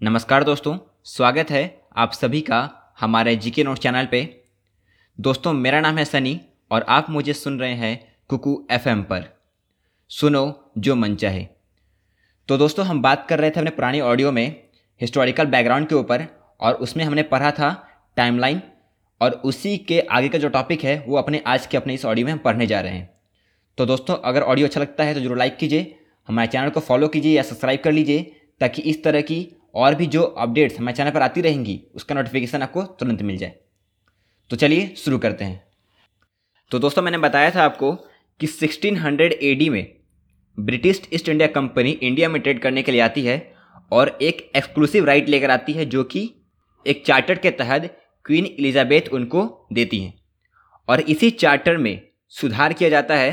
नमस्कार दोस्तों, स्वागत है आप सभी का हमारे जीके नोट चैनल पे। दोस्तों, मेरा नाम है सनी और आप मुझे सुन रहे हैं कुकू एफएम पर। सुनो जो मन चाहे। तो दोस्तों, हम बात कर रहे थे अपने पुरानी ऑडियो में हिस्टोरिकल बैकग्राउंड के ऊपर और उसमें हमने पढ़ा था टाइमलाइन और उसी के आगे का जो टॉपिक है, वो अपने आज के अपने इस ऑडियो में हम पढ़ने जा रहे हैं। तो दोस्तों, अगर ऑडियो अच्छा लगता है तो ज़रूर लाइक कीजिए, हमारे चैनल को फॉलो कीजिए या सब्सक्राइब कर लीजिए ताकि इस तरह की और भी जो अपडेट्स हमारे चैनल पर आती रहेंगी, उसका नोटिफिकेशन आपको तुरंत मिल जाए। तो चलिए शुरू करते हैं। तो दोस्तों, मैंने बताया था आपको कि 1600 एडी में British East India Company India में ट्रेड करने के लिए आती है और एक एक्सक्लूसिव राइट लेकर आती है जो कि एक चार्टर के तहत क्वीन एलिजाबेथ उनको देती हैं। और इसी चार्टर में सुधार किया जाता है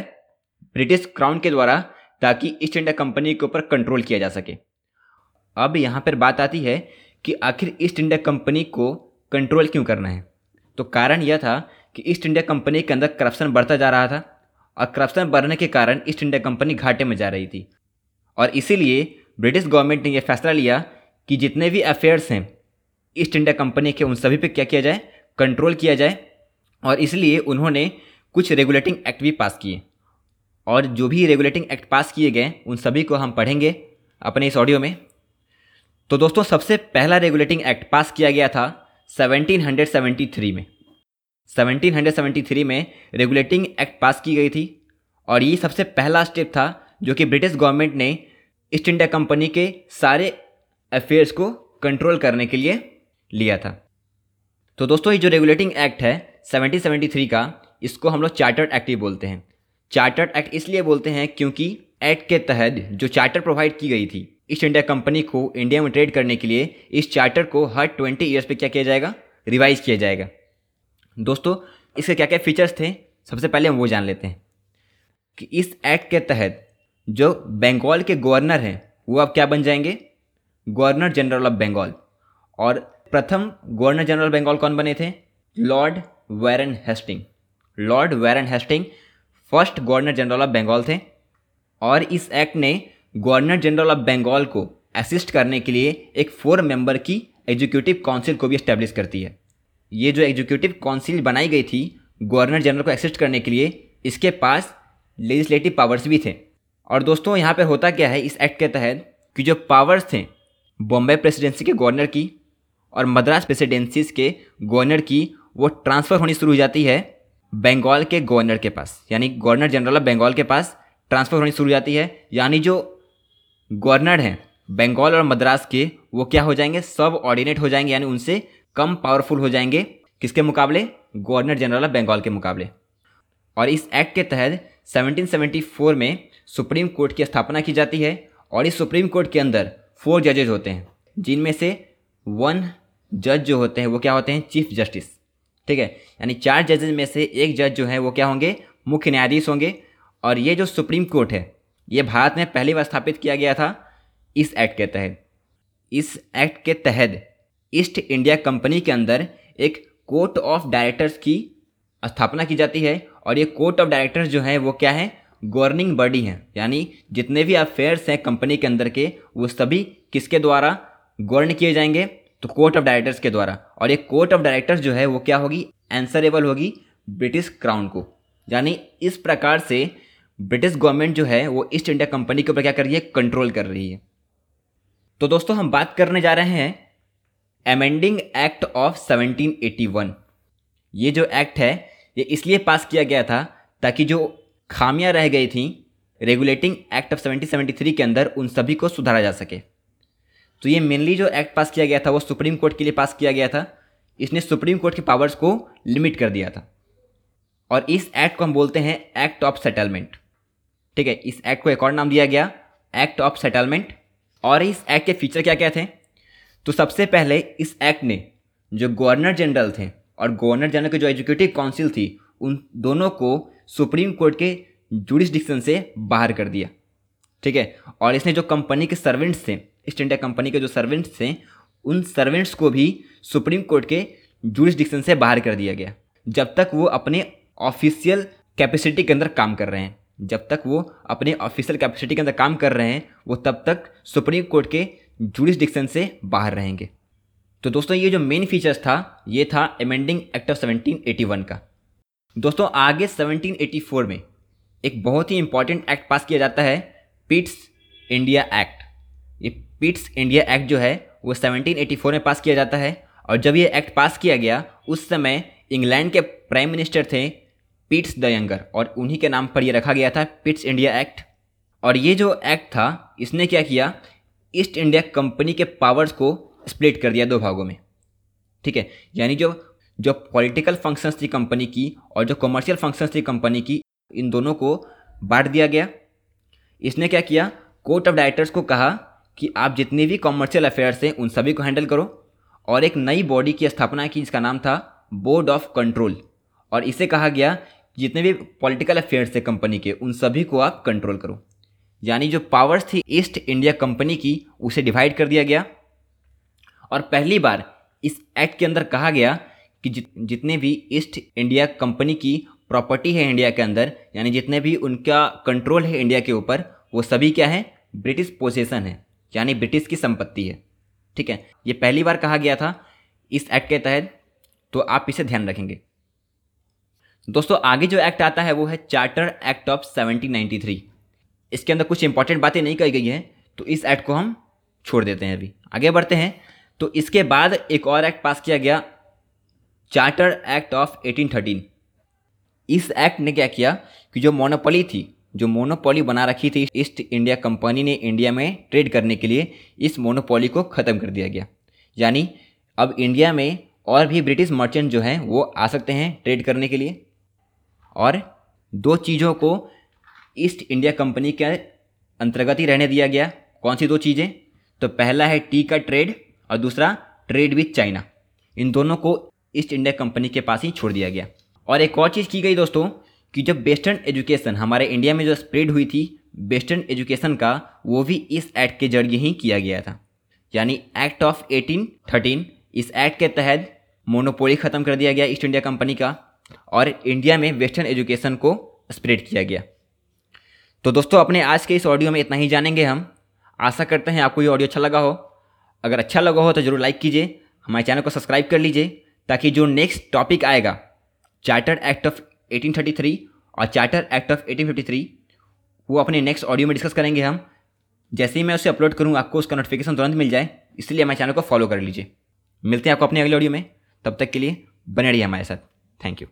ब्रिटिश क्राउन के द्वारा ताकि ईस्ट इंडिया कंपनी के ऊपर कंट्रोल किया जा सके। अब यहाँ पर बात आती है कि आखिर ईस्ट इंडिया कंपनी को कंट्रोल क्यों करना है? तो कारण यह था कि ईस्ट इंडिया कंपनी के अंदर करप्शन बढ़ता जा रहा था और करप्शन बढ़ने के कारण ईस्ट इंडिया कंपनी घाटे में जा रही थी। और इसीलिए ब्रिटिश गवर्नमेंट ने यह फैसला लिया कि जितने भी अफेयर्स हैं, ईस्ट इंडिया कंपनी के उन सभी पे क्या किया जाए? कंट्रोल किया जाए। और इसलिए उन्होंने कुछ रेगुलेटिंग एक्ट भी पास किए। और जो भी रेगुलेटिंग एक्ट पास किए गए, उन सभी को हम पढ़ेंगे अपने इस ऑडियो में। तो दोस्तों, सबसे पहला रेगुलेटिंग एक्ट पास किया गया था 1773 में। 1773 में रेगुलेटिंग एक्ट पास की गई थी और ये सबसे पहला स्टेप था जो कि ब्रिटिश गवर्नमेंट ने ईस्ट इंडिया कंपनी के सारे अफेयर्स को कंट्रोल करने के लिए लिया था। तो दोस्तों, ये जो रेगुलेटिंग एक्ट है 1773 का, इसको हम लोग चार्टर्ड एक्ट ही बोलते हैं। चार्टर्ड एक्ट इसलिए बोलते हैं क्योंकि एक्ट के तहत जो चार्टर प्रोवाइड की गई थी ईस्ट इंडिया कंपनी को इंडिया में ट्रेड करने के लिए इस चार्टर को हर ट्वेंटी ईयर्स पे क्या किया जाएगा? रिवाइज किया जाएगा। दोस्तों, इसके क्या क्या फीचर्स थे? सबसे पहले हम वो जान लेते हैं कि इस एक्ट के तहत जो बंगाल के गवर्नर हैं, वो अब क्या बन जाएँगे? गवर्नर जनरल ऑफ़ बंगाल और प्रथम गवर्नर जनरल बंगाल कौन बने थे? Lord Warren Hastings Lord Warren Hastings first governor general of Bengal थे। और इस एक्ट ने गवर्नर जनरल ऑफ़ बंगाल को असिस्ट करने के लिए एक फोर मेंबर की एग्जीक्यूटिव काउंसिल को भी इस्टेब्लिश करती है। ये जो एग्जीक्यूटिव काउंसिल बनाई गई थी, गवर्नर जनरल को असिस्ट करने के लिए, इसके पास लेजिस्लेटिव पावर्स भी थे। और दोस्तों, यहाँ पर होता क्या है, इस एक्ट के तहत कि जो पावर्स थे, बॉम्बे प्रेसिडेंसी के गवर्नर की और मद्रास प्रेसिडेंसीज के गवर्नर की, वो ट्रांसफ़र होनी शुरू हो जाती है बंगाल के गवर्नर के पास, यानी गवर्नर जनरल ऑफ़ बंगाल के पास। ट्रांसफ़र होनी शुरू हो जाती है। यानी जो गवर्नर हैं, बंगाल और मद्रास के, वो क्या हो जाएँगे? सब ऑर्डिनेट हो जाएँगे, यानी उनसे कम पावरफुल हो जाएँगे। किसके मुकाबले? गवर्नर जनरल ऑफ़ बंगाल के मुकाबले। और इस एक्ट के तहत 1774 में सुप्रीम कोर्ट की स्थापना की जाती है, और इस सुप्रीम कोर्ट के अंदर फोर जजेज होते हैं, जिनमें से वन जज जो होते हैं, वो क्या होते हैं? Chief justice. ठीक है? यानी चार जजेज में से एक जज जो है, वो क्या होंगे? मुख्य न्यायाधीश होंगे। और ये जो सुप्रीम कोर्ट है, ये भारत में पहली बार स्थापित किया गया था इस एक्ट के तहत। इस एक्ट के तहत ईस्ट इंडिया कंपनी के अंदर एक कोर्ट ऑफ़ डायरेक्टर्स की स्थापना की जाती है और ये कोर्ट ऑफ़ डायरेक्टर्स जो है, वो क्या है? गवर्निंग बॉडी हैं। यानी जितने भी अफेयर्स हैं कंपनी के अंदर के, वो सभी किसके द्वारा गवर्न किए जाएँगे? तो कोर्ट ऑफ़ डायरेक्टर्स के द्वारा। और ये कोर्ट ऑफ़ डायरेक्टर्स जो है, वो क्या होगी? आंसरेबल होगी ब्रिटिश क्राउन को। यानी इस प्रकार से ब्रिटिश गवर्नमेंट जो है, वो ईस्ट इंडिया कंपनी के ऊपर क्या कर रही है? कंट्रोल कर रही है। तो दोस्तों, हम बात करने जा रहे हैं अमेंडिंग एक्ट ऑफ़ 1781 ये जो एक्ट है, ये इसलिए पास किया गया था ताकि जो खामियाँ रह गई थी रेगुलेटिंग एक्ट ऑफ़ 1773 के अंदर उन सभी को सुधारा जा सके। तो ये मेनली जो एक्ट पास किया गया था, वो सुप्रीम कोर्ट के लिए पास किया गया था। इसने सुप्रीम कोर्ट के पावर्स को लिमिट कर दिया था। और इस एक्ट को हम बोलते हैं एक्ट ऑफ़ सेटलमेंट ठीक है, इस एक्ट को एक और नाम दिया गया एक्ट ऑफ़ सेटलमेंट और इस एक्ट के फीचर क्या क्या थे? तो सबसे पहले इस एक्ट ने जो गवर्नर जनरल थे और गवर्नर जनरल की जो एजुकेटिव काउंसिल थी, उन दोनों को सुप्रीम कोर्ट के जुडिस्डिक्शन से बाहर कर दिया। ठीक है, और इसने जो कंपनी के सर्वेंट्स थे ईस्ट इंडिया कंपनी के जो सर्वेंट्स थे, उन सर्वेंट्स को भी सुप्रीम कोर्ट के जुडिस्डिक्शन से बाहर कर दिया गया। जब तक वो अपने ऑफिशियल कैपेसिटी के अंदर काम कर रहे हैं। जब तक वो अपने ऑफिशियल कैपेसिटी के अंदर काम कर रहे हैं, वो तब तक सुप्रीम कोर्ट के जुडिस्डिक्शन से बाहर रहेंगे। तो दोस्तों, ये जो मेन फीचर्स था, ये था अमेंडिंग एक्ट ऑफ़ 1781 का। दोस्तों, आगे 1784 में एक बहुत ही इंपॉर्टेंट एक्ट पास किया जाता है पिट्स इंडिया एक्ट ये पिट्स इंडिया एक्ट जो है, वो 1784 में पास किया जाता है और जब ये एक्ट पास किया गया, उस समय इंग्लैंड के प्राइम मिनिस्टर थे पिट्स द यंगर, और उन्हीं के नाम पर ये रखा गया था पिट्स इंडिया एक्ट। और ये जो एक्ट था, इसने क्या किया? ईस्ट इंडिया कंपनी के पावर्स को स्प्लिट कर दिया दो भागों में। ठीक है? यानी जो जो पॉलिटिकल फ़ंक्शंस थी कंपनी की और जो कमर्शियल फ़ंक्शंस थी कंपनी की, इन दोनों को बांट दिया गया। इसने क्या किया? कोर्ट ऑफ़ डायरेक्टर्स को कहा कि आप जितने भी कॉमर्शियल अफेयर्स हैं, उन सभी को हैंडल करो। और एक नई बॉडी की स्थापना की, जिसका नाम था बोर्ड ऑफ़ कंट्रोल। और इसे कहा गया जितने भी पॉलिटिकल अफेयर्स थे कंपनी के, उन सभी को आप कंट्रोल करो। यानी जो पावर्स थी ईस्ट इंडिया कंपनी की, उसे डिवाइड कर दिया गया। और पहली बार इस एक्ट के अंदर कहा गया कि जित, जितने भी ईस्ट इंडिया कंपनी की प्रॉपर्टी है इंडिया के अंदर, यानी जितने भी उनका कंट्रोल है इंडिया के ऊपर, वो सभी क्या है? ब्रिटिश पोसेसन है। यानी ब्रिटिश की संपत्ति है। ठीक है? ये पहली बार कहा गया था इस एक्ट के तहत तो आप इसे ध्यान रखेंगे। दोस्तों, आगे जो एक्ट आता है, वो है चार्टर एक्ट ऑफ़ 1793 इसके अंदर कुछ इंपॉर्टेंट बातें नहीं कही गई हैं तो इस एक्ट को हम छोड़ देते हैं अभी। आगे बढ़ते हैं। तो इसके बाद एक और एक्ट पास किया गया चार्टर एक्ट ऑफ़ 1813 इस एक्ट ने क्या किया कि जो मोनोपोली थी, जो मोनोपोली बना रखी थी ईस्ट इंडिया कंपनी ने इंडिया में ट्रेड करने के लिए, इस मोनोपोली को ख़त्म कर दिया गया। यानी, अब इंडिया में और भी ब्रिटिश मर्चेंट जो हैं, वो आ सकते हैं ट्रेड करने के लिए। और दो चीज़ों को ईस्ट इंडिया कंपनी के अंतर्गत ही रहने दिया गया। कौन सी दो चीज़ें? तो पहला है टी का ट्रेड और दूसरा ट्रेड विथ चाइना। इन दोनों को ईस्ट इंडिया कंपनी के पास ही छोड़ दिया गया। और एक और चीज़ की गई दोस्तों, कि जब वेस्टर्न एजुकेशन, हमारे इंडिया में जो स्प्रेड हुई थी, वेस्टर्न एजुकेशन का, वो भी इस एक्ट के ज़रिए ही किया गया था। यानी एक्ट ऑफ़ 1813 इस एक्ट के तहत मोनोपोली ख़त्म कर दिया गया ईस्ट इंडिया कंपनी का। और इंडिया में वेस्टर्न एजुकेशन को स्प्रेड किया गया। तो दोस्तों, अपने आज के इस ऑडियो में इतना ही जानेंगे हम। आशा करते हैं आपको ये ऑडियो अच्छा लगा हो। अगर अच्छा लगा हो तो ज़रूर लाइक कीजिए, हमारे चैनल को सब्सक्राइब कर लीजिए, ताकि जो नेक्स्ट टॉपिक आएगा चार्टर्ड एक्ट ऑफ़ 1833 और चार्टर एक्ट ऑफ़ 1853 वो अपने नेक्स्ट ऑडियो में डिस्कस करेंगे हम। जैसे ही मैं उसे अपलोड करूँ, आपको उसका नोटिफिकेशन तुरंत मिल जाए, इसलिए हमारे चैनल को फॉलो कर लीजिए। मिलते हैं आपको अपने अगले ऑडियो में। तब तक के लिए बने रहिए हमारे साथ। Thank you